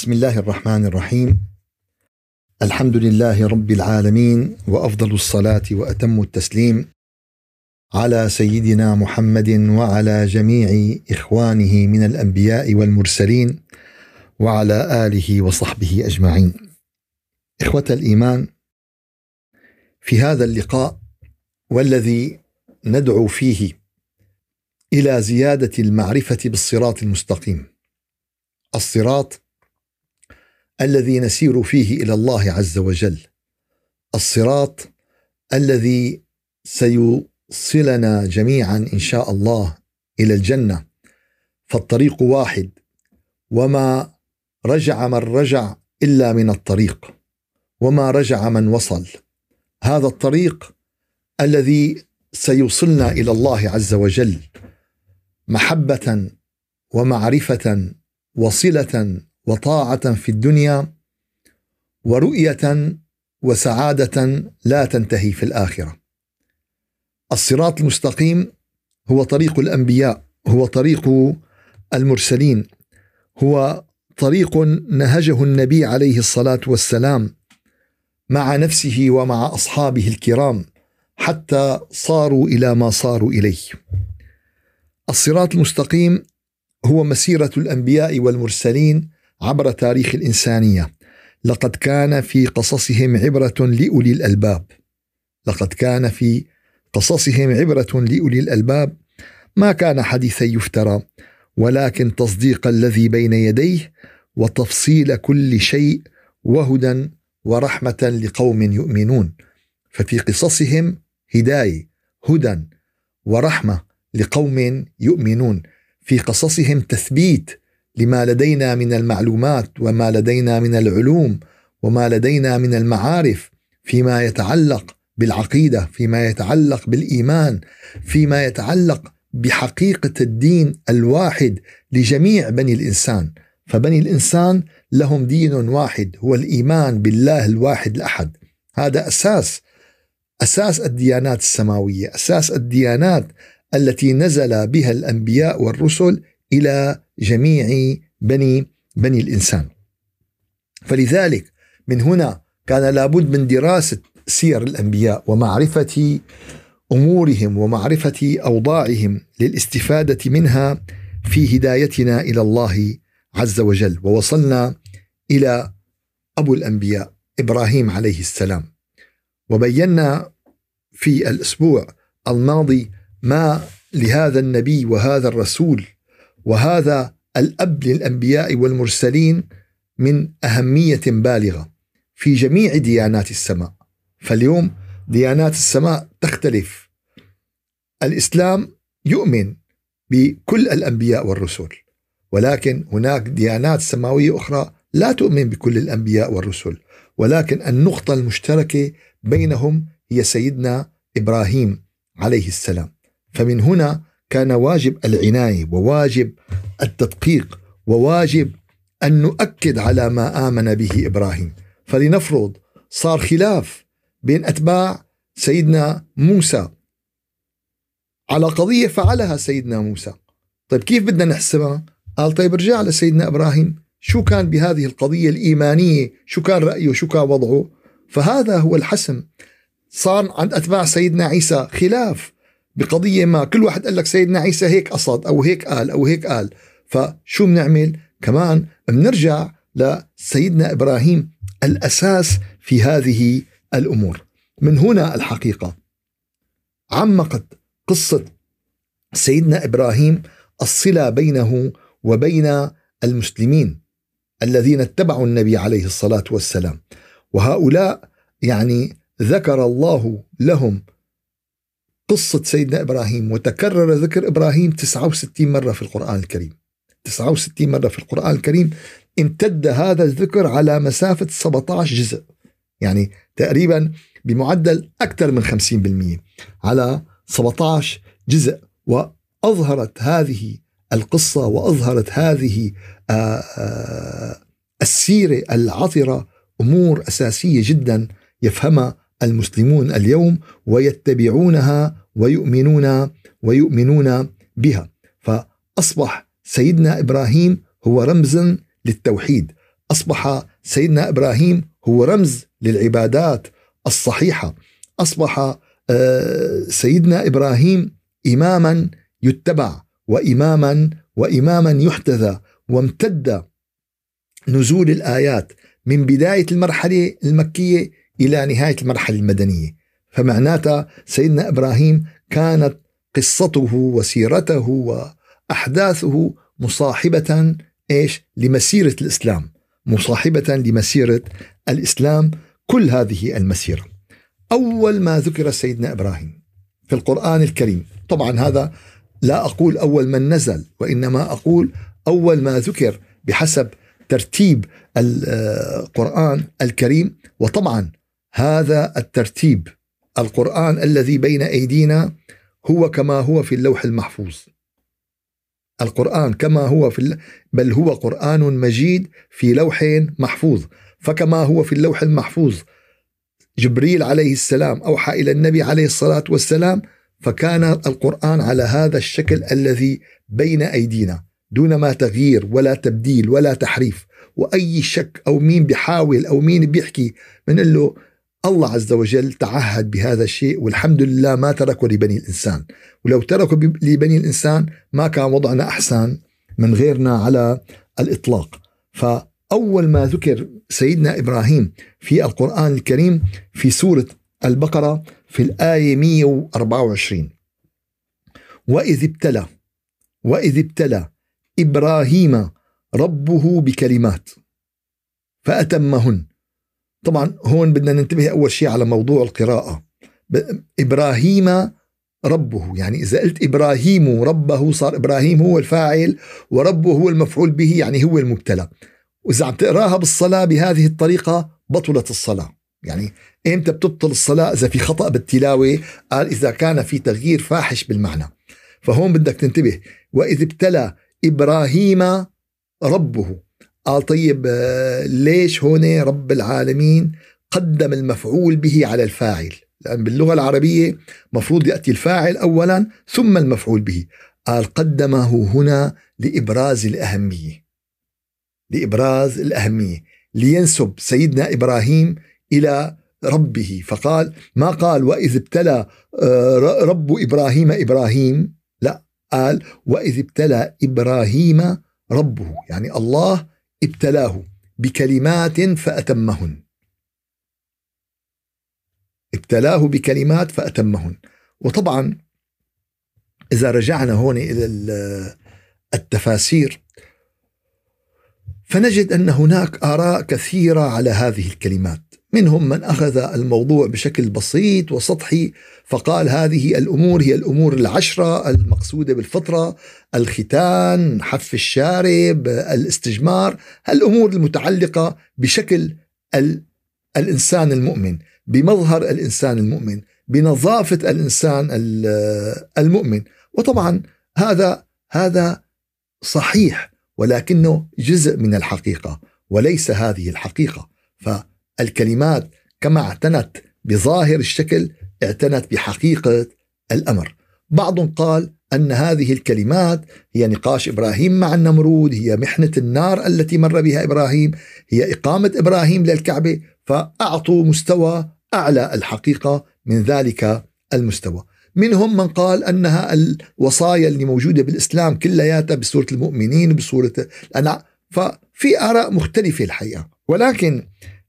بسم الله الرحمن الرحيم. الحمد لله رب العالمين وأفضل الصلاة وأتم التسليم على سيدنا محمد وعلى جميع إخوانه من الأنبياء والمرسلين وعلى آله وصحبه أجمعين. إخوة الإيمان في هذا اللقاء والذي ندعو فيه إلى زيادة المعرفة بالصراط المستقيم. الصراط الذي نسير فيه إلى الله عز وجل. الصراط الذي سيوصلنا جميعا إن شاء الله إلى الجنة. فالطريق واحد وما رجع من رجع إلا من الطريق وما رجع من وصل. هذا الطريق الذي سيوصلنا إلى الله عز وجل محبة ومعرفة وصلة وطاعة في الدنيا ورؤية وسعادة لا تنتهي في الآخرة. الصراط المستقيم هو طريق الأنبياء هو طريق المرسلين هو طريق نهجه النبي عليه الصلاة والسلام مع نفسه ومع أصحابه الكرام حتى صاروا إلى ما صاروا إليه. الصراط المستقيم هو مسيرة الأنبياء والمرسلين عبر تاريخ الإنسانية. لقد كان في قصصهم عبرة لأولي الألباب. لقد كان في قصصهم عبرة لأولي الألباب. ما كان حديثا يفترى ولكن تصديق الذي بين يديه وتفصيل كل شيء وهدى ورحمة لقوم يؤمنون. ففي قصصهم هداية هدى ورحمة لقوم يؤمنون. في قصصهم تثبيت لما لدينا من المعلومات وما لدينا من العلوم وما لدينا من المعارف فيما يتعلق بالعقيدة فيما يتعلق بالإيمان فيما يتعلق بحقيقة الدين الواحد لجميع بني الإنسان. فبني الإنسان لهم دين واحد هو الإيمان بالله الواحد الأحد. هذا أساس أساس الديانات السماوية أساس الديانات التي نزل بها الأنبياء والرسل إلى جميع بني بني الإنسان. فلذلك من هنا كان لابد من دراسة سير الأنبياء ومعرفة أمورهم ومعرفة أوضاعهم للاستفادة منها في هدايتنا إلى الله عز وجل ووصلنا إلى أبو الأنبياء إبراهيم عليه السلام وبينا في الأسبوع الماضي ما لهذا النبي وهذا الرسول وهذا الأب للأنبياء والمرسلين من أهمية بالغة في جميع ديانات السماء. فاليوم ديانات السماء تختلف. الإسلام يؤمن بكل الأنبياء والرسل ولكن هناك ديانات سماوية أخرى لا تؤمن بكل الأنبياء والرسل ولكن النقطة المشتركة بينهم هي سيدنا إبراهيم عليه السلام. فمن هنا كان واجب العناية وواجب التدقيق وواجب أن نؤكد على ما آمن به إبراهيم. فلنفرض صار خلاف بين أتباع سيدنا موسى. على قضية فعلها سيدنا موسى. طيب كيف بدنا نحسبها؟ قال طيب ارجع لسيدنا إبراهيم. شو كان بهذه القضية الإيمانية؟ شو كان رأيه؟ شو كان وضعه؟ فهذا هو الحسم. صار عند أتباع سيدنا عيسى خلاف. بقضية ما كل واحد قال لك سيدنا عيسى هيك قصد أو هيك قال أو هيك قال. فشو بنعمل؟ كمان بنرجع لسيدنا إبراهيم الأساس في هذه الأمور. من هنا الحقيقة. عمقت قصة سيدنا إبراهيم الصلة بينه وبين المسلمين الذين اتبعوا النبي عليه الصلاة والسلام. وهؤلاء يعني ذكر الله لهم قصة سيدنا إبراهيم وتكرر ذكر إبراهيم 69 مرة في القرآن الكريم. 69 مرة في القرآن الكريم امتد هذا الذكر على مسافة 17 جزء. يعني تقريبا بمعدل أكثر من 50% على 17 جزء. وأظهرت هذه القصة وأظهرت هذه آه، آه، السيرة العطرة أمور أساسية جدا يفهمها المسلمون اليوم ويتبعونها ويؤمنون ويؤمنون بها. فأصبح سيدنا إبراهيم هو رمزا للتوحيد. أصبح سيدنا إبراهيم هو رمز للعبادات الصحيحة. أصبح آه، سيدنا إبراهيم إماما يتبع وإماما وإماما يحتذى وامتد نزول الآيات من بداية المرحلة المكية إلى نهاية المرحلة المدنية. فمعناتها سيدنا إبراهيم كانت قصته وسيرته وأحداثه مصاحبة إيش؟ لمسيرة الإسلام. مصاحبة لمسيرة الإسلام كل هذه المسيرة. أول ما ذكر سيدنا إبراهيم في القرآن الكريم طبعا هذا لا أقول أول من نزل وإنما أقول أول ما ذكر بحسب ترتيب القرآن الكريم. وطبعا هذا الترتيب. القرآن الذي بين أيدينا هو كما هو في اللوح المحفوظ. القرآن كما هو في بل هو قرآن مجيد في لوح محفوظ. فكما هو في اللوح المحفوظ جبريل عليه السلام أوحى إلى النبي عليه الصلاة والسلام فكان القرآن على هذا الشكل الذي بين أيدينا دون ما تغيير ولا تبديل ولا تحريف. وأي شك أو مين بيحاول أو مين بيحكي من له الله عز وجل تعهد بهذا الشيء والحمد لله ما تركه لبني الإنسان. ولو تركه لبني الإنسان ما كان وضعنا أحسن من غيرنا على الإطلاق. فأول ما ذكر سيدنا إبراهيم في القرآن الكريم في سورة البقرة في الآية 124 وإذ ابتلى وإذ ابتلى إبراهيم ربه بكلمات فأتمهن. طبعا هون بدنا ننتبه أول شيء على موضوع القراءة. إبراهيم ربه يعني إذا قلت إبراهيم ربه صار إبراهيم هو الفاعل وربه هو المفعول به يعني هو المبتلى. وإذا عم تقراها بالصلاة بهذه الطريقة بطلت الصلاة. يعني إمتى بتبطل الصلاة؟ إذا في خطأ بالتلاوة قال إذا كان في تغيير فاحش بالمعنى. فهون بدك تنتبه. وإذ ابتلى إبراهيم ربه قال طيب آه، ليش هون رب العالمين قدم المفعول به على الفاعل؟ لأن باللغة العربية مفروض يأتي الفاعل أولا ثم المفعول به. قال قدمه هنا لإبراز الأهمية. لإبراز الأهمية. لينسب سيدنا إبراهيم إلى ربه. فقال ما قال وإذ ابتلى آه، رب إبراهيم إبراهيم؟ لا قال وإذ ابتلى إبراهيم ربه. يعني الله ابتلاه بكلمات فأتمهن. ابتلاه بكلمات فأتمهن. وطبعا إذا رجعنا هون إلى التفاسير فنجد أن هناك آراء كثيرة على هذه الكلمات. منهم من أخذ الموضوع بشكل بسيط وسطحي فقال هذه الأمور هي الأمور العشرة المقصودة بالفطرة الختان، حف الشارب، الاستجمار، الأمور المتعلقة بشكل الإنسان المؤمن، بمظهر الإنسان المؤمن، بنظافة الإنسان المؤمن، وطبعا هذا هذا صحيح ولكنه جزء من الحقيقة وليس هذه الحقيقة، ف الكلمات كما اعتنت بظاهر الشكل اعتنت بحقيقة الأمر. بعض قال أن هذه الكلمات هي نقاش إبراهيم مع النمرود، هي محنة النار التي مر بها إبراهيم، هي إقامة إبراهيم للكعبة، فأعطوا مستوى أعلى الحقيقة من ذلك المستوى. منهم من قال أنها الوصايا اللي موجودة بالإسلام كلياتها بسورة المؤمنين بسورة الأنعام ففي آراء مختلفة الحقيقة ولكن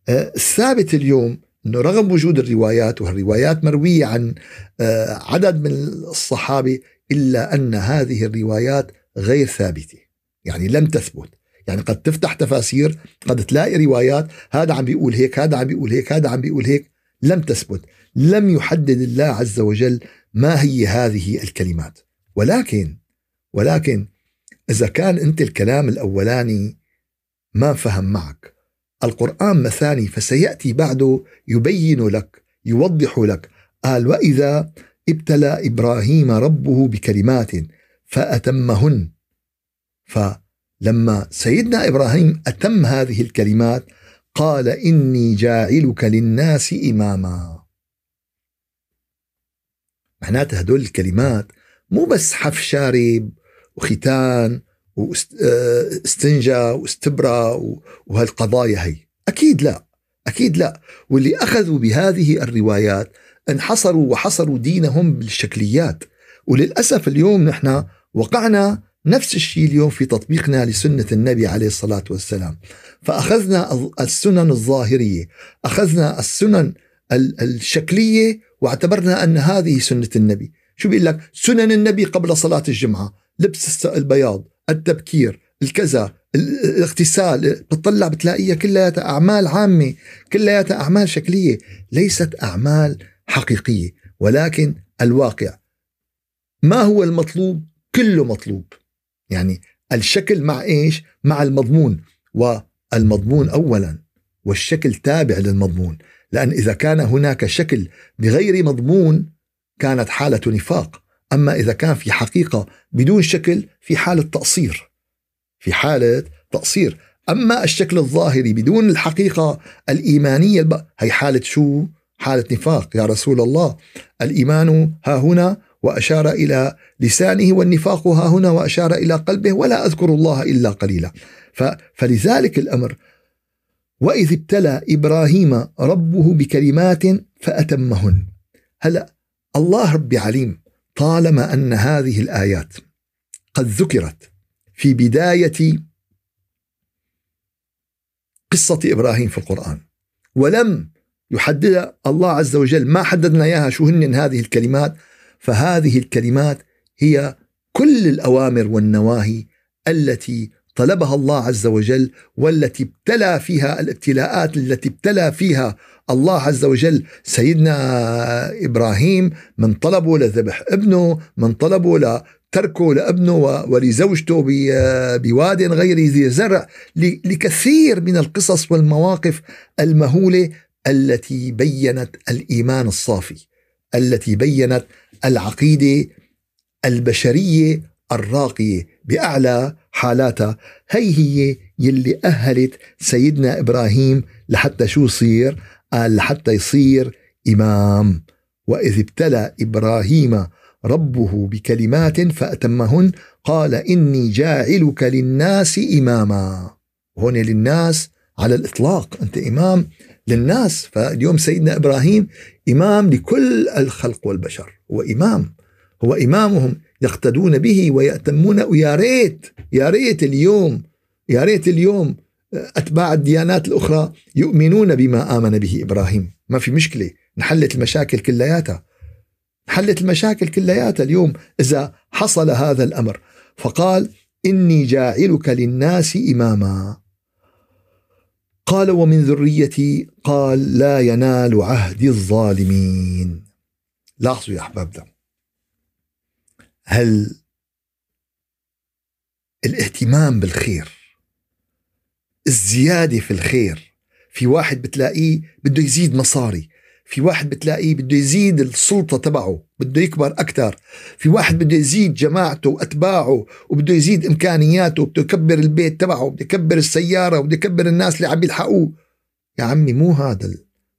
الثابت اليوم إنه رغم وجود الروايات وهالروايات مروية عن آه، عدد من الصحابة إلا أن هذه الروايات غير ثابتة يعني لم تثبت. يعني قد تفتح تفاسير قد تلاقي روايات هذا عم بيقول هيك هذا عم بيقول هيك هذا عم بيقول هيك لم تثبت. لم يحدد الله عز وجل ما هي هذه الكلمات. ولكن ولكن إذا كان أنت الكلام الأولاني ما فهم معك. القرآن مثاني فسيأتي بعده يبين لك يوضح لك. قال وإذا ابتلى إبراهيم ربه بكلمات فأتمهن. فلما سيدنا إبراهيم أتم هذه الكلمات قال إني جاعلك للناس إماما. معناتها هدول الكلمات مو بس حف شارب وختان واستنجى واستبرى وهالقضايا هي. أكيد لا. أكيد لا. واللي أخذوا بهذه الروايات انحصروا وحصروا دينهم بالشكليات. وللأسف اليوم نحن وقعنا نفس الشيء اليوم في تطبيقنا لسنة النبي عليه الصلاة والسلام. فأخذنا السنن الظاهرية أخذنا السنن الشكلية واعتبرنا أن هذه سنة النبي. شو بيقول لك؟ سنن النبي قبل صلاة الجمعة. لبس البياض. التبكير الكذا الاغتسال بتطلع بتلاقيها كلها أعمال عامة كلها أعمال شكلية ليست أعمال حقيقية ولكن الواقع. ما هو المطلوب؟ كله مطلوب. يعني الشكل مع إيش؟ مع المضمون. والمضمون اولا والشكل تابع للمضمون. لأن إذا كان هناك شكل بغير مضمون كانت حالة نفاق. أما إذا كان في حقيقة بدون شكل في حاله تقصير في حالة تقصير أما الشكل الظاهري بدون الحقيقة الإيمانية هي حالة شو؟ حالة نفاق. يا رسول الله الإيمان ها هنا وأشار إلى لسانه والنفاق ها هنا وأشار إلى قلبه ولا أذكر الله إلا قليلا. فلذلك الأمر. وإذ ابتلى إبراهيم ربه بكلمات فأتمهن. هلا الله ربي عليم. طالما أن هذه الآيات قد ذكرت في بداية قصة إبراهيم في القرآن ولم يحددها الله عز وجل ما حددنا إياها شو هن هذه الكلمات فهذه الكلمات هي كل الأوامر والنواهي التي طلبها الله عز وجل والتي ابتلى فيها الابتلاءات التي ابتلى فيها الله عز وجل سيدنا إبراهيم من طلبه لذبح ابنه من طلبه لتركه لابنه ولزوجته بواد غير ذي زرع لكثير من القصص والمواقف المهولة التي بينت الإيمان الصافي التي بينت العقيدة البشرية الراقية بأعلى حالاتها هي هي يلي أهلت سيدنا إبراهيم لحتى شو يصير؟ قال لحتى يصير إمام. وإذ ابتلى إبراهيم ربه بكلمات فأتمهن قال إني جاعلك للناس إماما. هون للناس على الإطلاق أنت إمام للناس. فاليوم سيدنا إبراهيم إمام لكل الخلق والبشر هو إمام. هو إمامهم يقتدون به ويأتمون. ويا ريت يا ريت اليوم يا ريت اليوم أتباع الديانات الأخرى يؤمنون بما آمن به إبراهيم. ما في مشكلة نحلت المشاكل كلياتها. حلت المشاكل كلياتها اليوم إذا حصل هذا الأمر. فقال إني جاعلك للناس إماما. قال ومن ذريتي؟ قال لا ينال عهد الظالمين. لاحظوا يا احبابنا هل الاهتمام بالخير الزيادة في الخير. في واحد بتلاقيه بده يزيد مصاري. في واحد بتلاقيه بده يزيد السلطة تبعه بده يكبر أكثر في واحد بده يزيد جماعته وأتباعه وبده يزيد إمكانياته وبده يكبر البيت تبعه وبده يكبر السيارة وبده يكبر الناس اللي عم يلحقوه. يا عمي مو هذا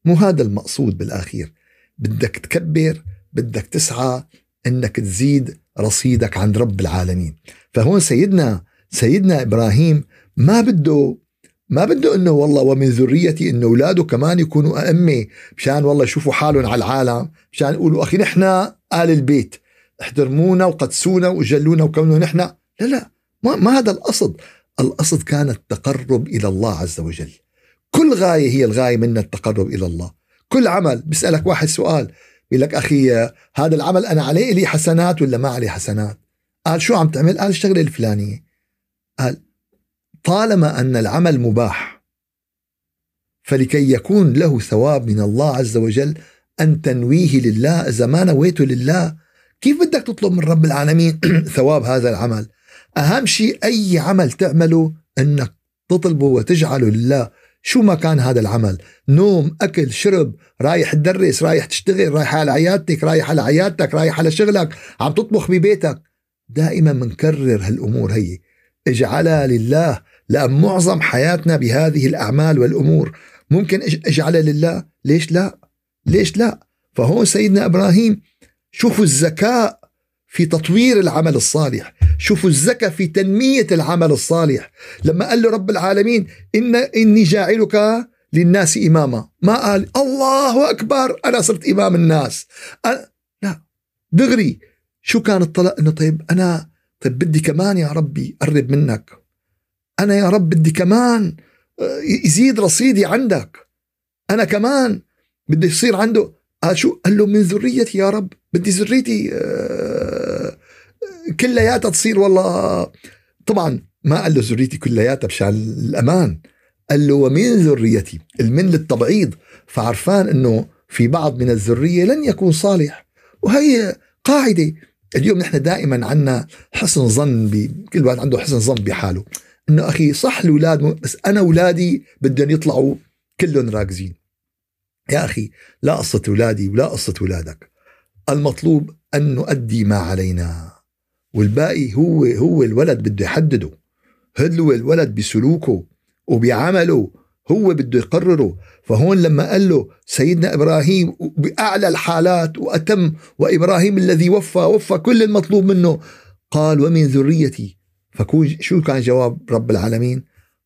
مو هذا المقصود بالأخير. بدك تكبر بدك تسعى إنك تزيد رصيدك عند رب العالمين. فهون سيدنا سيدنا إبراهيم ما بده ما بده إنه والله ومن ذريتي إنه اولاده كمان يكونوا ائمه مشان والله يشوفوا حالهم على العالم. مشان يقولوا أخي نحن آل البيت. احترمونا وقدسونا وجلونا وكونوا نحن. لا لا ما, ما هذا القصد. القصد كان التقرب إلى الله عز وجل. كل غاية هي الغاية من التقرب إلى الله. كل عمل بيسالك واحد سؤال. بيقول لك أخي هذا العمل أنا عليه لي حسنات ولا ما عليه حسنات؟ قال شو عم تعمل؟ قال الشغلة الفلانية. قال طالما أن العمل مباح فلكي يكون له ثواب من الله عز وجل أن تنويه لله اذا ما نويته لله كيف بدك تطلب من رب العالمين ثواب هذا العمل؟ أهم شيء أي عمل تعمله إنك تطلبه وتجعله لله. شو ما كان هذا العمل؟ نوم أكل شرب رايح تدرس رايح تشتغل رايح على عيادتك رايح على عيادتك رايح على شغلك عم تطبخ ببيتك. دائما منكرر هالأمور هي. اجعلها لله. لأن معظم حياتنا بهذه الأعمال والأمور ممكن اجعلها لله. ليش لا؟ ليش لا؟ فهون سيدنا إبراهيم شوفوا الذكاء في تطوير العمل الصالح. شوفوا الزكاة في تنمية العمل الصالح. لما قال له رب العالمين إن إني جاعلك للناس إماما. ما قال الله أكبر أنا صرت إمام الناس. أنا لا. دغري شو كان الطلب إنه طيب أنا طيب بدي كمان يا ربي قرب منك. أنا يا رب بدي كمان آه، يزيد رصيدي عندك. أنا كمان بدي يصير عنده قال شو؟ قال له من ذريتي يا رب بدي ذريتي آه، كلياتها تصير والله. طبعا ما قال له ذريتي كلياتها مشان الأمان قال له ومن ذريتي المن للتبعيض. فعرفان إنه في بعض من الذرية لن يكون صالح. وهي قاعدة. اليوم نحن دائما عنا حسن ظن كل واحد عنده حسن ظن بحاله. انه أخي صح الأولاد بس أنا أولادي بدهم يطلعوا كلهم راكزين. يا أخي لا قصة أولادي ولا قصة أولادك. المطلوب أن نؤدي ما علينا. والباقي هو هو الولد بده يحدده. هو الولد بسلوكه وبعمله هو بده يقرره. فهون لما قال له سيدنا إبراهيم بأعلى الحالات وأتم وإبراهيم الذي وفى وفى كل المطلوب منه قال ومن ذريتي فكون شو كان جواب رب العالمين؟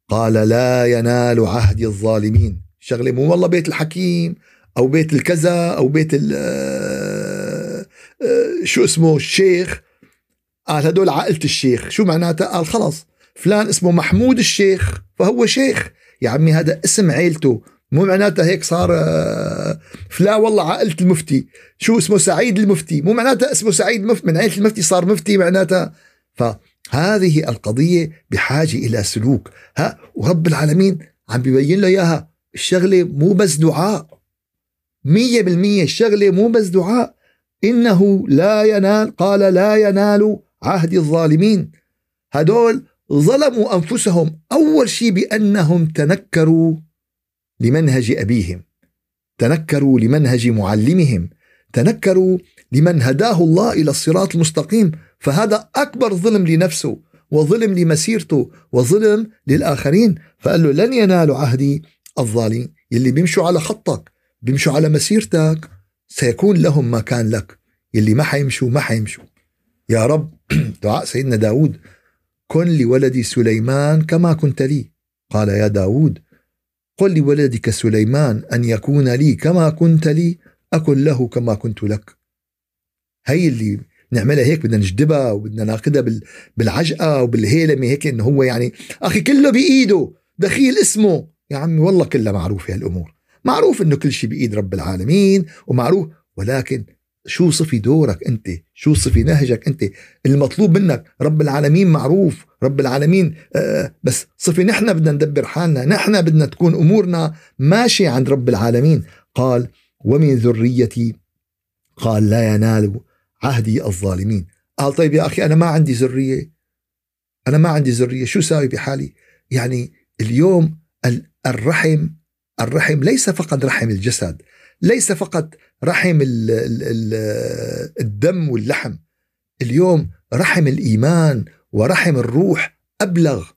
قال لا ينال عهد الظالمين. شغلة مو والله بيت الحكيم أو بيت الكذا أو بيت آه، آه، شو اسمه الشيخ. قال هدول عائلة الشيخ. شو معناتها؟ قال خلص فلان اسمه محمود الشيخ فهو شيخ. يا عمي هذا اسم عيلته. مو معناتها هيك صار آه، فلان والله عائلة المفتي. شو اسمه؟ سعيد المفتي. مو معناتها اسمه سعيد المفتي من عائلة المفتي صار مفتي معناتها. فهذه القضية بحاجة إلى سلوك. ها ورب العالمين عم بيبين له إياها الشغلة مو بس دعاء. مية بالمية الشغلة مو بس دعاء. إنه لا ينال قال لا ينال عهد الظالمين. هدول ظلموا أنفسهم أول شيء بأنهم تنكروا لمنهج أبيهم تنكروا لمنهج معلمهم تنكروا لمن هداه الله إلى الصراط المستقيم. فهذا أكبر ظلم لنفسه وظلم لمسيرته وظلم للآخرين. فقال له لن ينالوا عهدي الظالمين يلي بيمشوا على خطك بيمشوا على مسيرتك سيكون لهم ما كان لك. يلي ما حيمشوا ما حيمشوا. يا رب دعاء سيدنا داود. كن لولدي سليمان كما كنت لي. قال يا داود قل لولدك سليمان أن يكون لي كما كنت لي أكن له كما كنت لك. هي اللي نعملها هيك بدنا نجدبها وبدنا ناخذها بالعجقة وبالهيلمة هيك إنه هو يعني أخي كله بإيده دخيل اسمه. يا عمي والله كلها معروفة هالأمور. معروف إنه كل شيء بإيد رب العالمين ومعروف ولكن شو صفي دورك أنت؟ شو صفي نهجك أنت؟ المطلوب منك رب العالمين معروف رب العالمين آه بس صفي نحن بدنا ندبر حالنا نحن بدنا تكون أمورنا ماشية عند رب العالمين. قال ومن ذريتي قال لا ينال عهدي الظالمين. قال طيب يا أخي أنا ما عندي ذرية. أنا ما عندي ذرية شو ساوي بحالي؟ يعني اليوم الرحم الرحم ليس فقط رحم الجسد ليس فقط رحم ال ال ال الدم واللحم. اليوم رحم الإيمان ورحم الروح أبلغ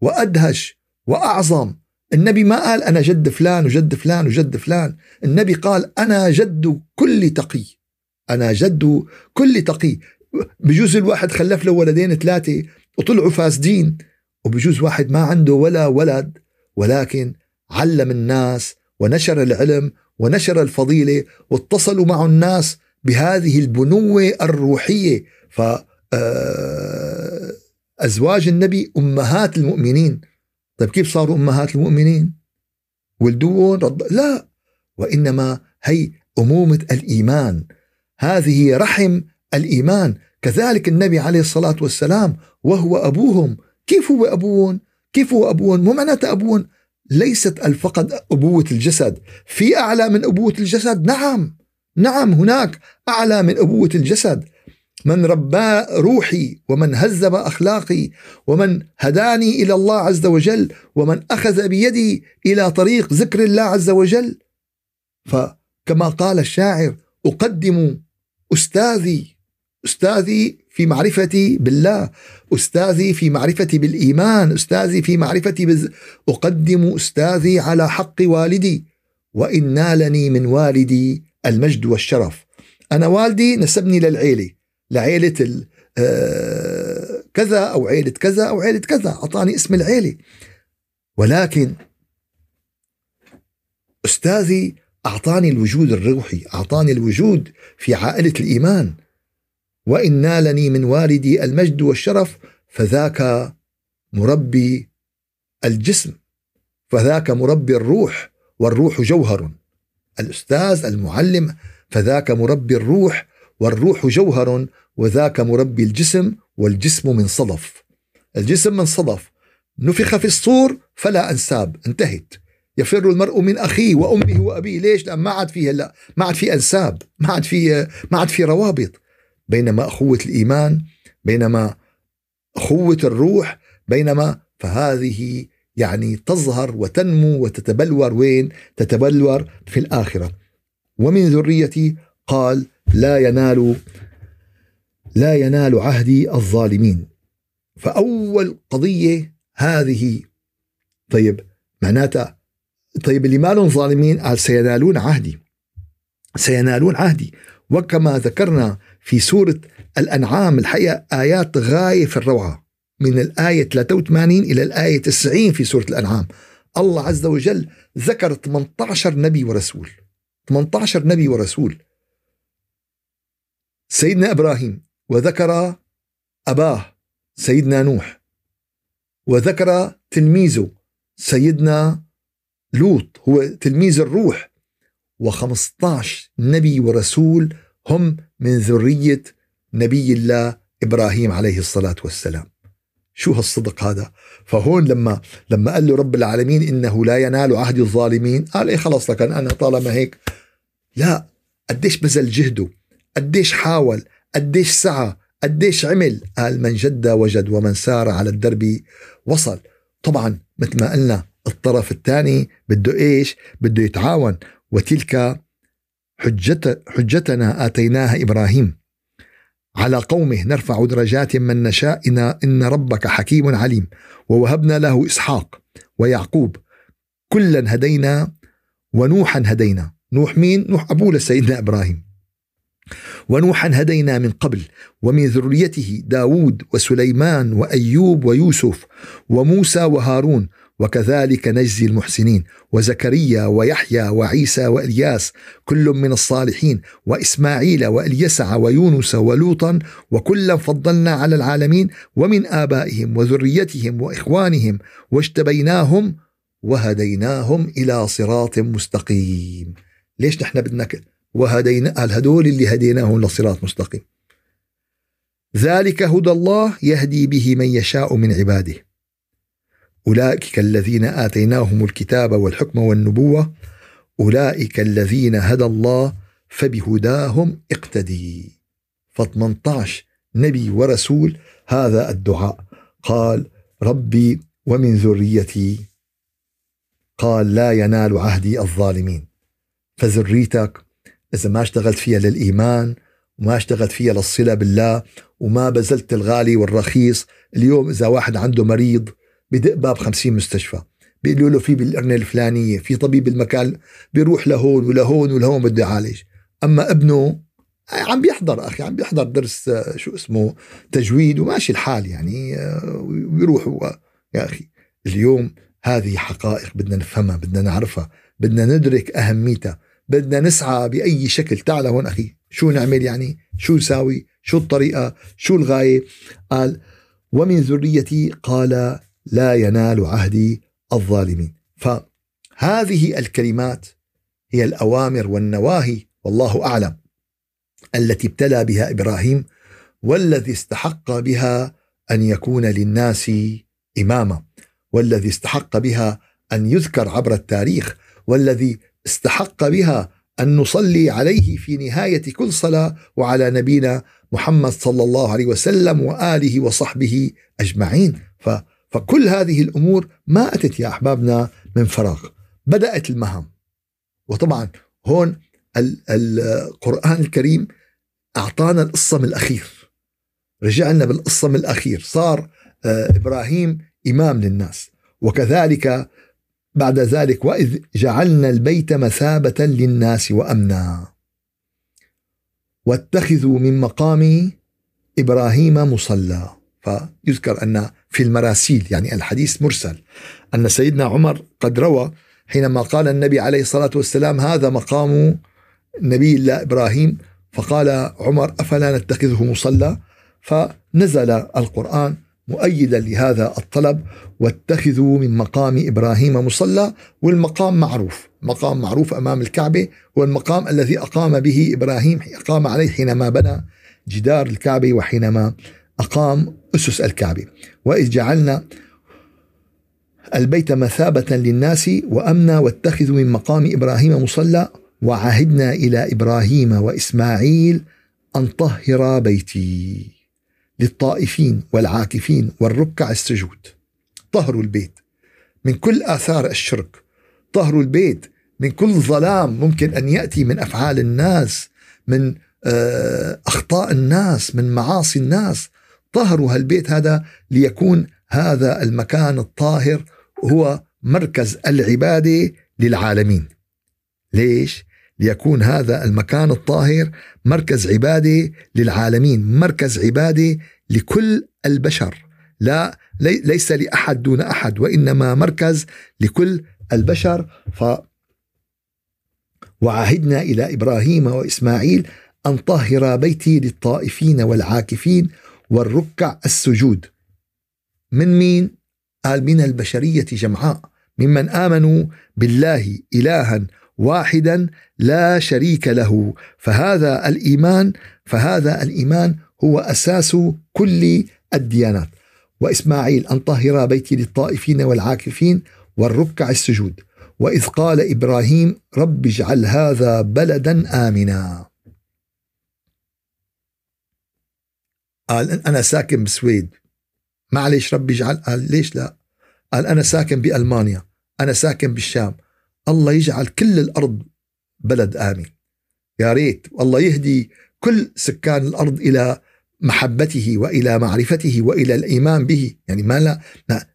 وأدهش وأعظم. النبي ما قال أنا جد فلان وجد فلان وجد فلان. النبي قال أنا جد كل تقي. أنا جد كل تقي. بجوز الواحد خلف له ولدين ثلاثة وطلعوا فاسدين وبجوز واحد ما عنده ولا ولد ولكن علم الناس ونشر العلم ونشر الفضيلة واتصلوا مع الناس بهذه البنوة الروحية. ف آه، أزواج النبي أمهات المؤمنين. طيب كيف صاروا أمهات المؤمنين؟ ولدوهم رض... لا وإنما هي أمومة الإيمان. هذه رحم الإيمان. كذلك النبي عليه الصلاة والسلام وهو أبوهم. كيف هو ابوهم كيف هو ابوهم مو معناته ابوهم ليست فقط أبوة الجسد. في أعلى من أبوة الجسد؟ نعم. نعم هناك أعلى من أبوة الجسد. من ربى روحي ومن هذب أخلاقي ومن هداني إلى الله عز وجل ومن أخذ بيدي إلى طريق ذكر الله عز وجل. فكما قال الشاعر أقدم أستاذي أستاذي في معرفتي بالله أستاذي في معرفتي بالإيمان أستاذي في معرفتي بز... أقدم أستاذي على حق والدي. وإن نالني من والدي المجد والشرف. أنا والدي نسبني للعيلة. لعيلة آه، كذا أو عيلة كذا أو عيلة كذا. أعطاني اسم العيلة. ولكن أستاذي أعطاني الوجود الروحي أعطاني الوجود في عائلة الإيمان. وإن نالني من والدي المجد والشرف فذاك مربي الجسم فذاك مربي الروح والروح جوهر. الأستاذ المعلم فذاك مربي الروح والروح جوهر وذاك مربي الجسم والجسم من صدف. الجسم من صدف. نفخ في الصور فلا أنساب. انتهت. يفر المرء من أخيه وأمه وأبيه. ليش؟ لأن ما عاد في هلا ما عاد في أنساب ما عاد في ما عاد في روابط. بينما أخوة الإيمان بينما أخوة الروح بينما فهذه يعني تظهر وتنمو وتتبلور. وين؟ تتبلور في الآخرة. ومن ذريتي قال لا ينال لا ينال عهدي الظالمين. فأول قضية هذه طيب معناتها طيب اللي ما لهم ظالمين قال سينالون عهدي. سينالون عهدي. وكما ذكرنا في سورة الأنعام الحقيقة آيات غاية في الروعة. من الآية 83 إلى الآية 90 في سورة الأنعام. الله عز وجل ذكر 18 نبي ورسول. 18 نبي ورسول. سيدنا إبراهيم وذكر أباه سيدنا نوح. وذكر تلميذه سيدنا لوط هو تلميذ الروح و15 نبي ورسول هم من ذرية نبي الله إبراهيم عليه الصلاة والسلام. شو هالصدق هذا؟ فهون لما لما قال له رب العالمين إنه لا ينال عهد الظالمين قال إيه خلص لكن أنا طالما هيك. لا قديش بذل جهده؟ قديش حاول؟ قديش سعى؟ قديش عمل؟ قال من جد وجد ومن سار على الدرب وصل. طبعا مثل ما قلنا الطرف الثاني بده إيش؟ بده يتعاون. وتلك حجت حجتنا آتيناها إبراهيم. على قومه نرفع درجات من نشاء إن ربك حكيم عليم. ووهبنا له إسحاق ويعقوب. كلا هدينا ونوحا هدينا. نوح مين؟ نوح أبوه لسيدنا إبراهيم. ونوحا هدينا من قبل. ومن ذريته داود وسليمان وأيوب ويوسف وموسى وهارون وكذلك نجزي المحسنين. وزكريا ويحيى وعيسى وإلياس كل من الصالحين وإسماعيل وإليسع ويونس ولوطا وكلا فضلنا على العالمين ومن آبائهم وذريتهم وإخوانهم واجتبيناهم وهديناهم إلى صراط مستقيم. ليش نحن بدنا وهدينا هدول اللي هديناهم لصراط مستقيم؟ ذلك هدى الله يهدي به من يشاء من عباده. أولئك الذين آتيناهم الكتاب والحكم والنبوة أولئك الذين هدى الله فبهداهم اقتدي. ف18 نبي ورسول هذا الدعاء. قال ربي ومن ذريتي. قال لا ينال عهدي الظالمين. فذريتك إذا ما اشتغلت فيها للإيمان وما اشتغلت فيها للصلة بالله وما بذلت الغالي والرخيص اليوم إذا واحد عنده مريض بدق باب خمسين مستشفى. بيقولوا له في بالقرنة الفلانية في طبيب المكان بيروح لهون ولهون ولهون بده يعالج. أما ابنه عم بيحضر أخي عم بيحضر درس آه، شو اسمه تجويد وماشي الحال يعني آه، بيروح يا أخي اليوم هذه حقائق بدنا نفهمها بدنا نعرفها بدنا ندرك أهميتها بدنا نسعى بأي شكل. تعال هون أخي شو نعمل يعني؟ شو نساوي؟ شو الطريقة؟ شو الغاية؟ قال ومن ذريتي قال لا ينال عهدي الظالمين. فهذه الكلمات هي الأوامر والنواهي والله أعلم التي ابتلى بها إبراهيم والذي استحق بها أن يكون للناس إماما والذي استحق بها أن يذكر عبر التاريخ والذي استحق بها أن نصلي عليه في نهاية كل صلاة وعلى نبينا محمد صلى الله عليه وسلم وآله وصحبه أجمعين. ف فكل هذه الأمور ما أتت يا أحبابنا من فراغ بدأت المهام. وطبعا هون القرآن الكريم أعطانا القصة من الأخير. رجعنا بالقصة من الأخير. صار آه، إبراهيم إمام للناس. وكذلك بعد ذلك وإذ جعلنا البيت مثابة للناس وأمنا. واتخذوا من مقام إبراهيم مصلى. فيذكر أن في المراسيل يعني الحديث مرسل. أن سيدنا عمر قد روى حينما قال النبي عليه الصلاة والسلام هذا مقام نبي الله إبراهيم. فقال عمر أفلا نتخذه مصلى؟ فنزل القرآن مؤيدا لهذا الطلب واتخذوا من مقام إبراهيم مصلى. والمقام معروف، مقام معروف أمام الكعبة هو المقام الذي أقام به إبراهيم أقام عليه حينما بنى جدار الكعبة وحينما أقام أسس الكعبة، وإذ جعلنا البيت مثابة للناس وأمنا واتخذوا من مقام إبراهيم مصلى وعهدنا إلى إبراهيم وإسماعيل أن طهر بيتي للطائفين والعاكفين والركع السجود. طهروا البيت من كل آثار الشرك. طهروا البيت من كل ظلام ممكن أن يأتي من أفعال الناس من آه، أخطاء الناس من معاصي الناس. طهروا هالبيت هذا ليكون هذا المكان الطاهر هو مركز العبادة للعالمين. ليش؟ ليكون هذا المكان الطاهر مركز عبادة للعالمين مركز عبادة لكل البشر. لا ليس لأحد دون أحد وإنما مركز لكل البشر. ف وعهدنا إلى إبراهيم وإسماعيل أن طهر بيتي للطائفين والعاكفين والركع السجود. من مين؟ قال من البشرية جمعاء. ممن آمنوا بالله إلها واحدا لا شريك له. فهذا الإيمان فهذا الإيمان هو أساس كل الديانات. وإسماعيل أن طهر بيتي للطائفين والعاكفين والركع السجود. وإذ قال إبراهيم رب اجعل هذا بلدا آمنا. قال أنا ساكن بسويد. معلش ربي اجعل قال ليش لا؟ قال أنا ساكن بألمانيا. أنا ساكن بالشام. الله يجعل كل الأرض بلد آمن. يا ريت والله يهدي كل سكان الأرض إلى محبته وإلى معرفته وإلى الإيمان به. يعني ما لا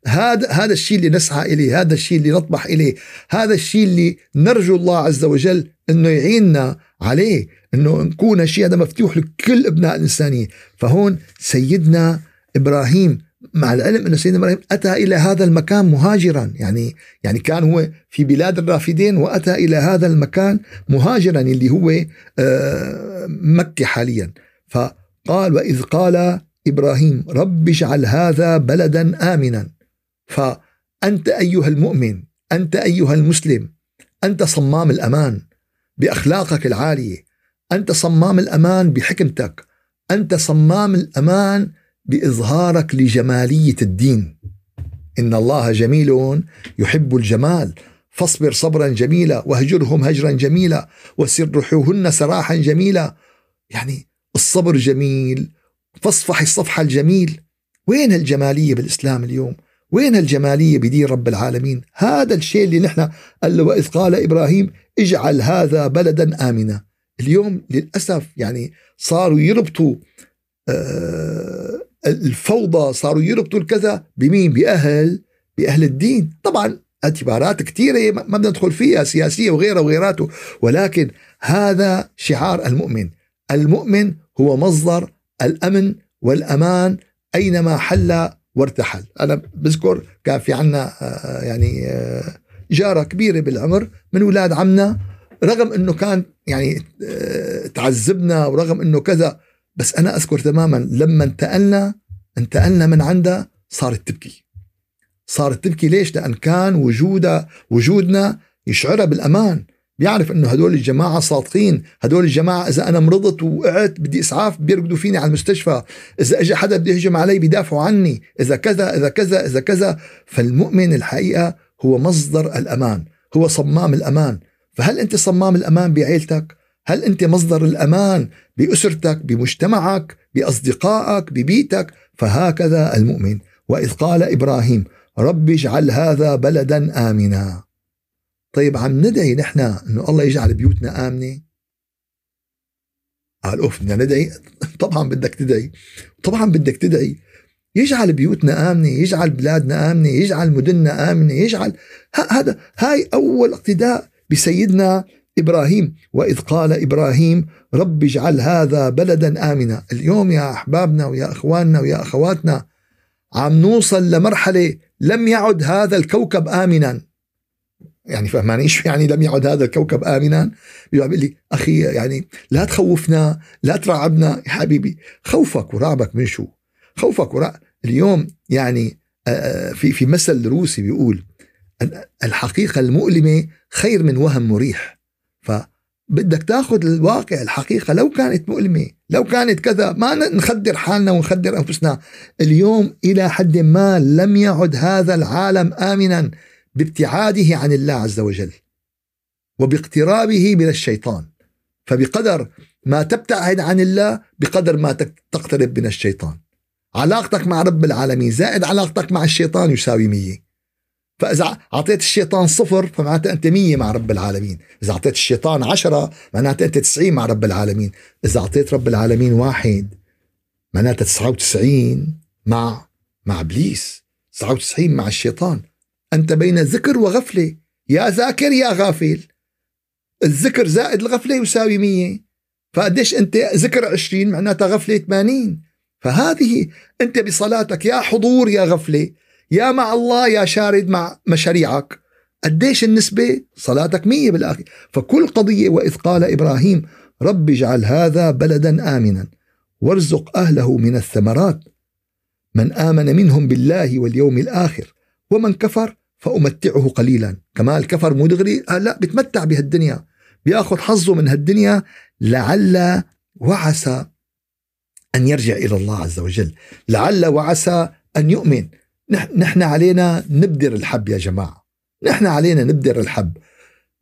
هذا هذا الشيء اللي نسعى إليه هذا الشيء اللي نطمح إليه هذا الشيء اللي نرجو الله عز وجل إنه يعيننا عليه إنه نكون الشيء هذا مفتوح لكل أبناء الإنسانية. فهون سيدنا إبراهيم مع العلم أن سيدنا إبراهيم أتى إلى هذا المكان مهاجرا. يعني يعني كان هو في بلاد الرافدين وأتى إلى هذا المكان مهاجرا اللي هو آه، مكة حاليا. فقال وإذ قال إبراهيم رب اجعل هذا بلدا آمنا. فأنت أيها المؤمن أنت أيها المسلم أنت صمام الأمان. بأخلاقك العالية. أنت صمام الأمان بحكمتك. أنت صمام الأمان بإظهارك لجمالية الدين. إن الله جميل يحب الجمال. فاصبر صبرا جميلا واهجرهم هجرا جميلا وسرحوهن سراحا جميلا. يعني الصبر جميل. فاصفح الصفح الجميل. وين الجماليه بالإسلام اليوم؟ وين الجماليه بدين رب العالمين؟ هذا الشيء اللي نحن قال له وإذ قال إبراهيم اجعل هذا بلدا امنا. اليوم للأسف يعني صاروا يربطوا آه الفوضى صاروا يربطوا الكذا بمين؟ بأهل بأهل الدين. طبعا اعتبارات كثيرة ما بدنا ندخل فيها سياسية وغيرها وغيراته. ولكن هذا شعار المؤمن. المؤمن هو مصدر الأمن والأمان أينما حل وارتحل. أنا بذكر كان في عنا آه، يعني جارة كبيرة بالعمر من أولاد عمنا رغم أنه كان يعني آه، تعذبنا ورغم أنه كذا بس أنا أذكر تماما لما انتقلنا انتقلنا من عندها صارت تبكي. صارت تبكي ليش؟ لأن كان وجودها وجودنا يشعرها بالأمان. بيعرف إنه هدول الجماعة صادقين هدول الجماعة إذا أنا مرضت وقعت بدي إسعاف بيرقدوا فيني على المستشفى. إذا اجى حدا بده يهجم علي بيدافعوا عني. إذا كذا إذا كذا إذا كذا. فالمؤمن الحقيقة هو مصدر الأمان هو صمام الأمان. فهل أنت صمام الأمان بعيلتك؟ هل أنت مصدر الأمان بأسرتك بمجتمعك بأصدقائك ببيتك؟ فهكذا المؤمن. وإذ قال إبراهيم رب اجعل هذا بلدا آمنا. طيب عم ندعي نحن إنه الله يجعل بيوتنا آمنة؟ قال أوف بدنا ندعي. طبعا بدك تدعي. طبعا بدك تدعي. يجعل بيوتنا آمنة يجعل بلادنا آمنة يجعل مدننا آمنة يجعل هذا هاي أول اقتداء بسيدنا إبراهيم. وإذ قال إبراهيم رب اجعل هذا بلدا آمنا. اليوم يا أحبابنا ويا أخواننا ويا أخواتنا عم نوصل لمرحلة لم يعد هذا الكوكب آمنا. يعني فهماني إيش يعني لم يعد هذا الكوكب امنا. بيقول لي أخي يعني لا تخوفنا لا ترعبنا يا حبيبي. خوفك ورعبك من شو؟ خوفك ورعب اليوم يعني في في مثل روسي بيقول الحقيقة المؤلمة خير من وهم مريح. فبدك تاخذ الواقع الحقيقة لو كانت مؤلمة لو كانت كذا ما نخدر حالنا ونخدر أنفسنا. اليوم إلى حد ما لم يعد هذا العالم آمنا بابتعاده عن الله عز وجل وباقترابه من الشيطان. فبقدر ما تبتعد عن الله بقدر ما تقترب من الشيطان. علاقتك مع رب العالمين زائد علاقتك مع الشيطان يساوي مية. فإذا أعطيت الشيطان صفر فمعناته أنت مية مع رب العالمين. إذا أعطيت الشيطان عشرة معناته أنت تسعين مع رب العالمين. إذا أعطيت رب العالمين واحد معناته تسعة وتسعين مع مع إبليس. تسعة وتسعين مع الشيطان. أنت بين ذكر وغفلة. يا ذاكر يا غافل. الذكر زائد الغفلة يساوي مية. فقديش أنت ذكر عشرين معناتها غفلة 80 فهذه أنت بصلاتك يا حضور يا غفلة يا مع الله يا شارد مع مشاريعك. قديش النسبة؟ صلاتك مية بالآخر. فكل قضية وإذ قال إبراهيم رب اجعل هذا بلدا آمنا وارزق أهله من الثمرات. من آمن منهم بالله واليوم الآخر ومن كفر فأمتعه قليلا. كمال كفر مو دغري؟ آه لا بتمتع بهالدنيا. بياخذ حظه من هالدنيا لعل وعسى أن يرجع إلى الله عز وجل. لعل وعسى أن يؤمن. نحن علينا نبدر الحب يا جماعة. نحن علينا نبدر الحب.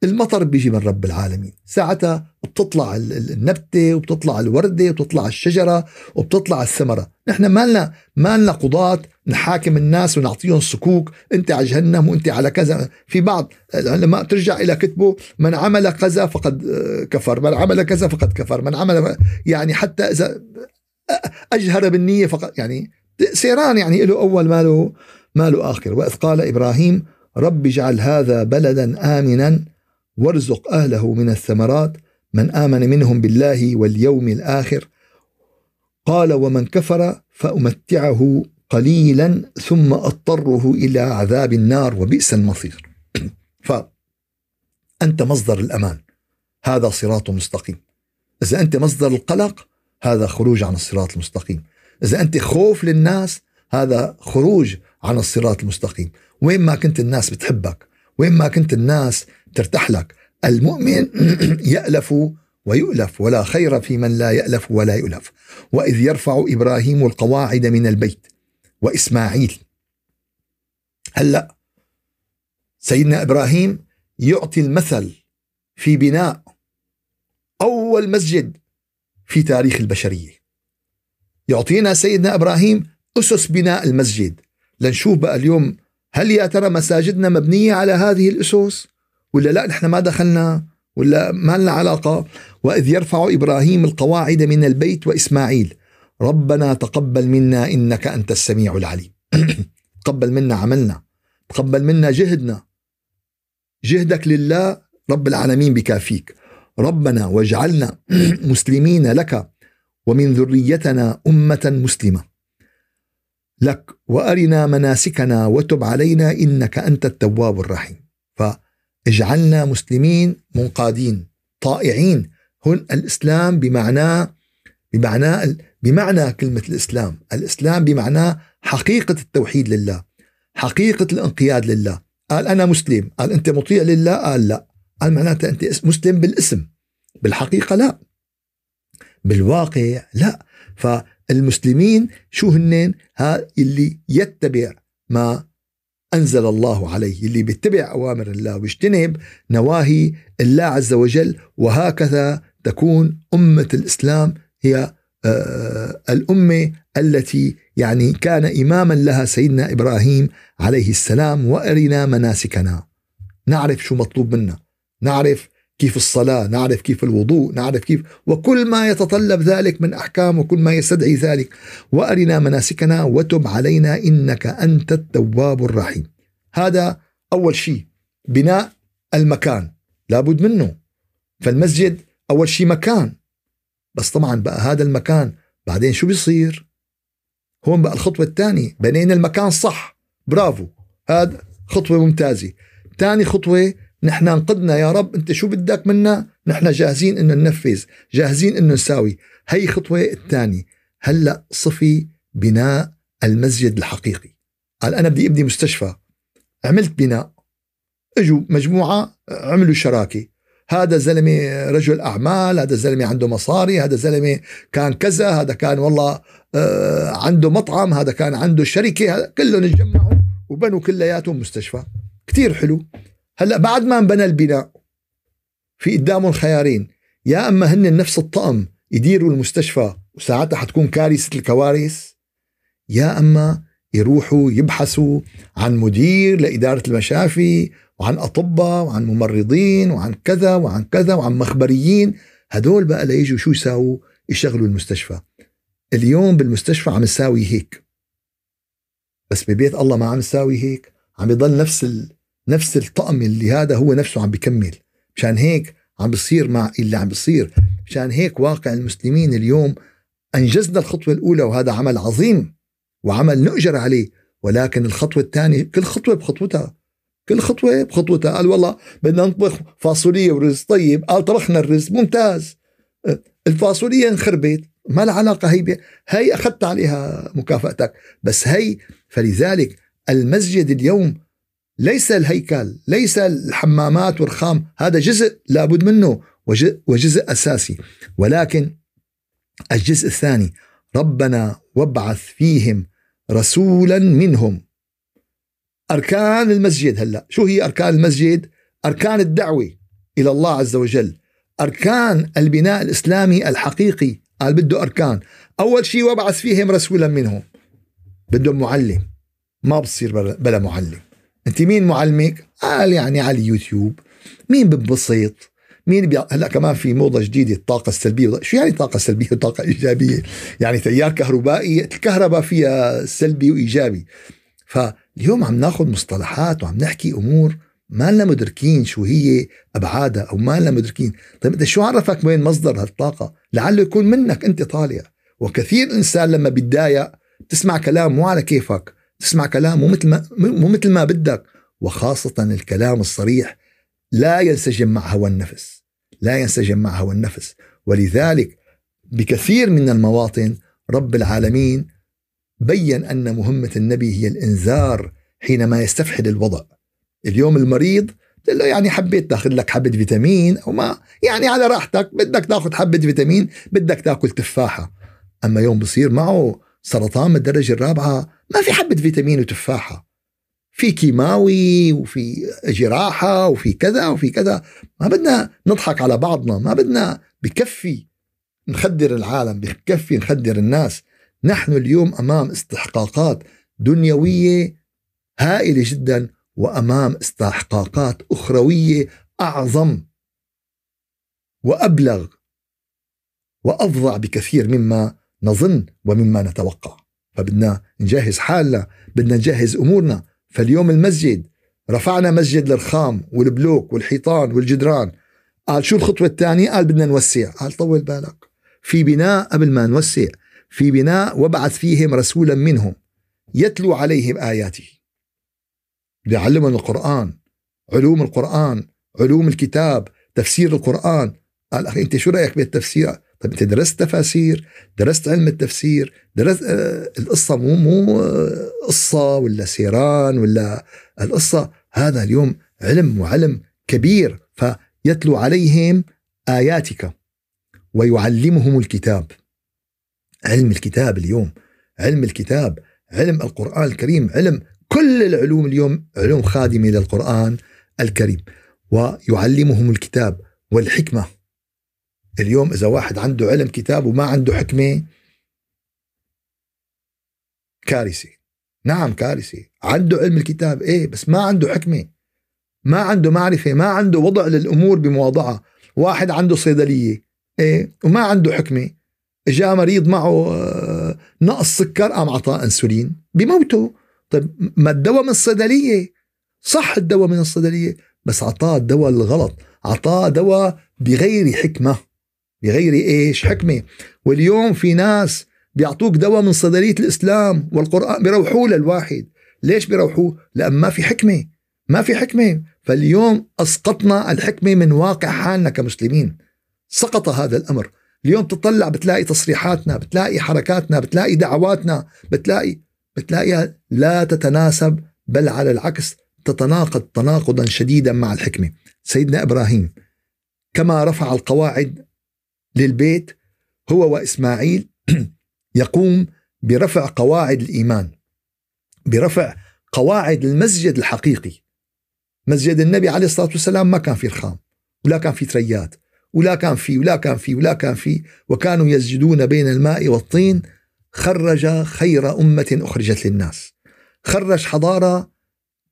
المطر بيجي من رب العالمين. ساعتها بتطلع النبتة وبتطلع الوردة وبتطلع الشجرة وبتطلع الثمرة. نحن مالنا مالنا قضاة نحاكم الناس ونعطيهم صكوك. أنت على جهنم وأنت على كذا. في بعض العلماء ترجع إلى كتبه من عمل كذا فقد كفر. من عمل كذا فقد كفر. من عمل يعني حتى إذا أجهر بالنية فقط. يعني سيران يعني له أول ما له ما له آخر. وإذ قال إبراهيم رب اجعل هذا بلدا آمنا وارزق أهله من الثمرات من آمن منهم بالله واليوم الآخر. قال ومن كفر فأمتعه قليلا ثم أضطره إلى عذاب النار وبئس المصير. فأنت مصدر الأمان. هذا صراط مستقيم. إذا أنت مصدر القلق هذا خروج عن الصراط المستقيم. إذا أنت خوف للناس هذا خروج عن الصراط المستقيم. وين ما كنت الناس بتحبك وين ما كنت الناس ترتاح لك المؤمن يألف ويؤلف ولا خير في من لا يألف ولا يؤلف. وإذ يرفع إبراهيم القواعد من البيت وإسماعيل. هلأ سيدنا إبراهيم يعطي المثل في بناء أول مسجد في تاريخ البشرية. يعطينا سيدنا إبراهيم أسس بناء المسجد. لنشوف بقى اليوم هل يا ترى مساجدنا مبنية على هذه الأسس؟ ولا لا نحن ما دخلنا ولا ما لنا علاقة. وإذ يرفع إبراهيم القواعد من البيت وإسماعيل ربنا تقبل منا إنك أنت السميع العليم. تقبل منا عملنا تقبل منا جهدنا. جهدك لله رب العالمين بكافيك. ربنا واجعلنا مسلمين لك ومن ذريتنا أمة مسلمة. لك وأرنا مناسكنا وتب علينا إنك أنت التواب الرحيم. فاجعلنا مسلمين منقادين طائعين. هن الإسلام بمعنى بمعنى بمعنى كلمة الإسلام، الإسلام بمعنى حقيقة التوحيد لله، حقيقة الانقياد لله، قال أنا مسلم، قال أنت مطيع لله؟ قال لا، قال معناته أنت مسلم بالاسم، بالحقيقة لا، بالواقع لا. فالمسلمين شو هنن ها اللي يتبع ما أنزل الله عليه اللي بيتبع أوامر الله ويجتنب نواهي الله عز وجل وهكذا تكون أمة الإسلام هي آه، الأمة التي يعني كان إماما لها سيدنا إبراهيم عليه السلام وأرنا مناسكنا. نعرف شو مطلوب منا. نعرف كيف الصلاة نعرف كيف الوضوء نعرف كيف وكل ما يتطلب ذلك من أحكام وكل ما يستدعي ذلك. وأرنا مناسكنا وتب علينا إنك أنت التواب الرحيم. هذا أول شيء بناء المكان. لابد منه. فالمسجد أول شيء مكان. بس طبعا بقى هذا المكان بعدين شو بيصير؟ هون بقى الخطوة الثانية بنينا المكان صح. برافو. هذا خطوة ممتازة. ثاني خطوة نحن انقذنا يا رب انت شو بدك منا؟ نحن جاهزين إنه ننفذ جاهزين إنه نساوي. هي خطوة الثانية. هلأ صفي بناء المسجد الحقيقي. قال أنا بدي أبني مستشفى. عملت بناء. إجوا مجموعة عملوا شراكة. هذا زلمه رجل أعمال هذا زلمه عنده مصاري هذا زلمه كان كذا هذا كان والله آه، عنده مطعم هذا كان عنده شركة كلهم اتجمعوا وبنوا كلياتهم مستشفى. كتير حلو. هلأ بعد ما انبنى البناء في قدامهم خيارين يا أما هن نفس الطقم يديروا المستشفى وساعتها حتكون كارثة الكوارث يا أما يروحوا يبحثوا عن مدير لإدارة المشافي وعن أطباء وعن ممرضين وعن كذا وعن كذا وعن مخبريين هدول بقى ليجوا شو يساووا يشغلوا المستشفى اليوم بالمستشفى عم نساوي هيك بس ببيت الله ما عم نساوي هيك عم يضل نفس. نفس الطقم اللي هذا هو نفسه عم بكمل. مشان هيك عم بصير مع اللي عم بصير. مشان هيك واقع المسلمين اليوم أنجزنا الخطوة الأولى وهذا عمل عظيم وعمل نؤجر عليه. ولكن الخطوة الثانية كل خطوة بخطوتها كل خطوة بخطوتها. قال والله بدنا نطبخ فاصولية ورز. طيب قال طبخنا الرز. ممتاز. الفاصولية انخربت. ما لها علاقة هي هي أخذت عليها مكافأتك. بس هي فلذلك المسجد اليوم ليس الهيكل ليس الحمامات والرخام هذا جزء لابد منه وجزء أساسي. ولكن الجزء الثاني ربنا وابعث فيهم رسولا منهم. أركان المسجد هلأ. شو هي أركان المسجد؟ أركان الدعوة إلى الله عز وجل. أركان البناء الإسلامي الحقيقي. قال بده أركان. أول شيء وابعث فيهم رسولا منهم. بدهم معلم. ما بصير بلا معلم. أنت مين معلمك؟ قال يعني على اليوتيوب. مين ببسط مين بي... هلأ كمان في موضة جديدة الطاقة السلبية. شو يعني طاقة سلبية وطاقة إيجابية؟ يعني تيار كهربائي الكهرباء فيها سلبي وإيجابي. فاليوم عم ناخذ مصطلحات وعم نحكي أمور ما لنا مدركين شو هي أبعادها أو ما لنا مدركين. طيب أنت شو عرفك وين مصدر هالطاقة؟ لعله يكون منك أنت طالع. وكثير إنسان لما بيتضايق تسمع كلام مو على كيفك. تسمع كلام مو مثل ما مو مثل ما بدك. وخاصة الكلام الصريح لا ينسجم مع هوى النفس. لا ينسجم مع هوى النفس. ولذلك بكثير من المواطن رب العالمين بين أن مهمة النبي هي الإنذار حينما يستفحل الوضع. اليوم المريض له يعني حبيت تاخذ لك حبة فيتامين أو ما. يعني على راحتك بدك تاخذ حبة فيتامين بدك تاكل تفاحة. أما يوم بصير معه سرطان من الدرجة الرابعة ما في حبة فيتامين وتفاحة. في كيماوي وفي جراحة وفي كذا وفي كذا. ما بدنا نضحك على بعضنا ما بدنا بكفي نخدر العالم بكفي نخدر الناس. نحن اليوم أمام استحقاقات دنيوية هائلة جدا وأمام استحقاقات أخروية أعظم وأبلغ وأفظع بكثير مما نظن ومما نتوقع. فبدنا نجهز حالنا بدنا نجهز أمورنا. فاليوم المسجد رفعنا مسجد الرخام والبلوك والحيطان والجدران. قال شو الخطوة الثانية؟ قال بدنا نوسع. قال طول بالك. في بناء قبل ما نوسع في بناء وبعث فيهم رسولا منهم. يتلو عليهم آياته ليعلمهم القرآن علوم القرآن علوم الكتاب تفسير القرآن. قال أخي أنت شو رأيك بالتفسير؟ طيب أنت درست تفاسير درست علم التفسير درست آه القصة مو مو آه قصة ولا سيران ولا القصة هذا اليوم علم وعلم كبير فيتلو عليهم آياتك ويعلمهم الكتاب. علم الكتاب اليوم علم الكتاب علم القرآن الكريم علم كل العلوم اليوم علوم خادمة للقرآن الكريم ويعلمهم الكتاب والحكمة. اليوم إذا واحد عنده علم كتاب وما عنده حكمة كارثة نعم كارثة عنده علم الكتاب إيه بس ما عنده حكمة. ما عنده معرفة ما عنده وضع للأمور بمواضعة واحد عنده صيدلية إيه وما عنده حكمة. جاء مريض معه آه، نقص سكر قام عطاه إنسولين بموته. طيب ما الدواء من الصيدلية؟ صح الدواء من الصيدلية بس عطاه الدواء الغلط. عطاه دواء بغير حكمة. بغير إيش؟ حكمة. واليوم في ناس بيعطوك دواء من صيدلية الإسلام والقرآن بيروحوه للواحد. ليش بيروحوه؟ لأن ما في حكمة. ما في حكمة. فاليوم أسقطنا الحكمة من واقع حالنا كمسلمين. سقط هذا الأمر. اليوم تطلع بتلاقي تصريحاتنا بتلاقي حركاتنا بتلاقي دعواتنا بتلاقي بتلاقيها لا تتناسب بل على العكس تتناقض تناقضا شديدا مع الحكمة. سيدنا إبراهيم كما رفع القواعد للبيت هو وإسماعيل يقوم برفع قواعد الإيمان برفع قواعد المسجد الحقيقي. مسجد النبي عليه الصلاة والسلام ما كان فيه رخام ولا كان فيه تريات ولا كان فيه ولا كان فيه ولا كان فيه وكانوا يسجدون بين الماء والطين. خرج خير أمة أخرجت للناس. خرج حضارة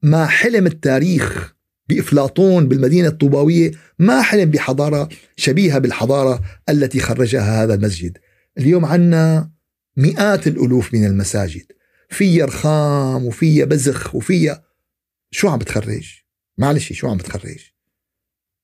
ما حلم التاريخ بإفلاطون بالمدينة الطوباوية ما حلم بحضارة شبيهة بالحضارة التي خرجها هذا المسجد. اليوم عنا مئات الألوف من المساجد. فيها رخام وفيها بزخ وفيها شو عم بتخرج؟ معلش شو عم بتخرج؟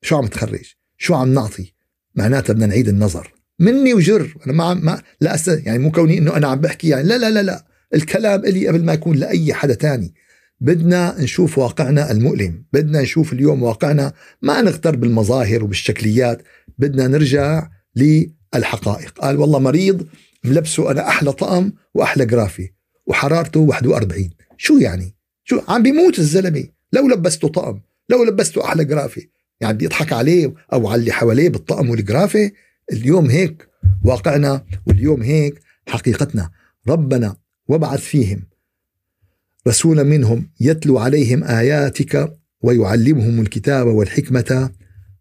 شو عم بتخرج؟ شو عم نعطي؟ معناتها بدنا نعيد النظر. مني وجر. أنا ما, ما لا أس... يعني مو كوني إنه أنا عم بحكي يعني لا لا لا لا. الكلام إلي قبل ما يكون لأي حدا تاني. بدنا نشوف واقعنا المؤلم بدنا نشوف اليوم واقعنا ما نغتر بالمظاهر وبالشكليات بدنا نرجع للحقائق. قال والله مريض ملبسه أنا أحلى طقم وأحلى جرافي وحرارته 41 شو يعني؟ شو عم بيموت الزلمة. لو لبسته طقم لو لبسته أحلى جرافي. يعني بيضحك عليه أو على اللي حواليه بالطقم والجرافي. اليوم هيك واقعنا واليوم هيك حقيقتنا. ربنا وابعث فيهم رسولا منهم يتلو عليهم آياتك ويعلمهم الكتاب والحكمة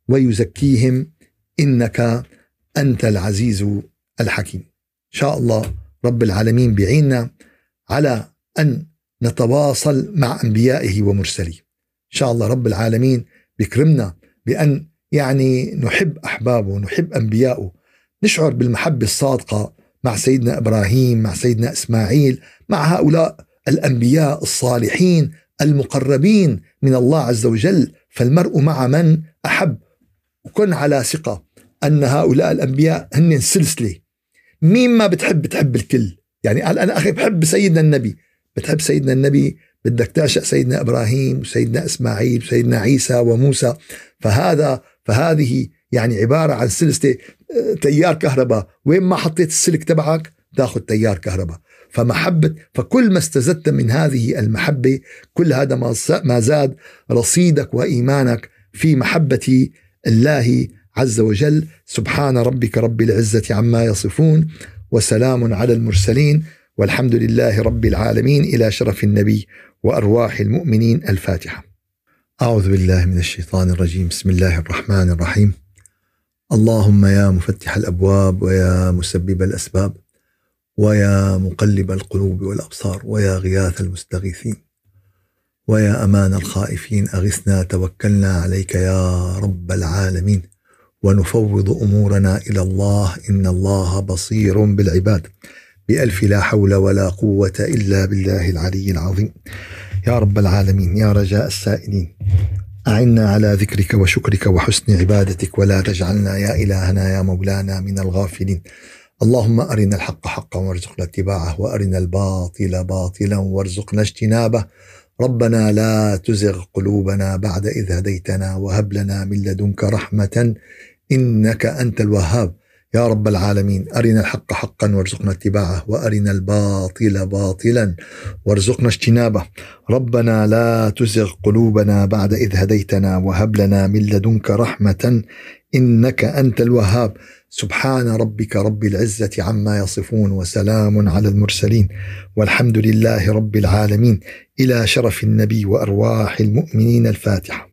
ويزكيهم إنك أنت العزيز الحكيم. إن شاء الله رب العالمين بعيننا على أن نتواصل مع أنبيائه ومرسليه. إن شاء الله رب العالمين بيكرمنا بأن يعني نحب أحبابه نحب أنبيائه نشعر بالمحبة الصادقة مع سيدنا إبراهيم مع سيدنا إسماعيل مع هؤلاء الأنبياء الصالحين المقربين من الله عز وجل فالمرء مع من أحب. وكن على ثقة أن هؤلاء الأنبياء هن سلسلة. مين ما بتحب بتحب الكل. يعني قال أنا أخي بحب سيدنا النبي. بتحب سيدنا النبي بدك تعشق سيدنا إبراهيم وسيدنا إسماعيل وسيدنا عيسى وموسى. فهذا فهذه يعني عبارة عن سلسلة آه، تيار كهرباء. وين ما حطيت السلك تبعك تاخذ تيار كهرباء. فمحبة فكل ما استزدت من هذه المحبة كل هذا ما زاد رصيدك وإيمانك في محبة الله عز وجل. سبحان ربك رب العزة عما يصفون وسلام على المرسلين والحمد لله رب العالمين. إلى شرف النبي وأرواح المؤمنين. الفاتحة. أعوذ بالله من الشيطان الرجيم. بسم الله الرحمن الرحيم. اللهم يا مفتح الأبواب ويا مسبب الأسباب. ويا مقلب القلوب والأبصار ويا غياث المستغيثين ويا أمان الخائفين أغثنا توكلنا عليك يا رب العالمين. ونفوض أمورنا إلى الله إن الله بصير بالعباد. بألف لا حول ولا قوة إلا بالله العلي العظيم. يا رب العالمين يا رجاء السائلين أعنا على ذكرك وشكرك وحسن عبادتك ولا تجعلنا يا إلهنا يا مولانا من الغافلين. اللهم أرنا الحق حقا وارزقنا اتباعه وأرنا الباطل باطلا وارزقنا اجتنابه. ربنا لا تزغ قلوبنا بعد إذ هديتنا وهب لنا من لدنك رحمة إنك أنت الوهاب. يا رب العالمين أرنا الحق حقا وارزقنا اتباعه وأرنا الباطل باطلا وارزقنا اجتنابه. ربنا لا تزغ قلوبنا بعد إذ هديتنا وهب لنا من لدنك رحمة إنك أنت الوهاب. سبحان ربك رب العزة عما يصفون وسلام على المرسلين. والحمد لله رب العالمين. إلى شرف النبي وأرواح المؤمنين الفاتحة.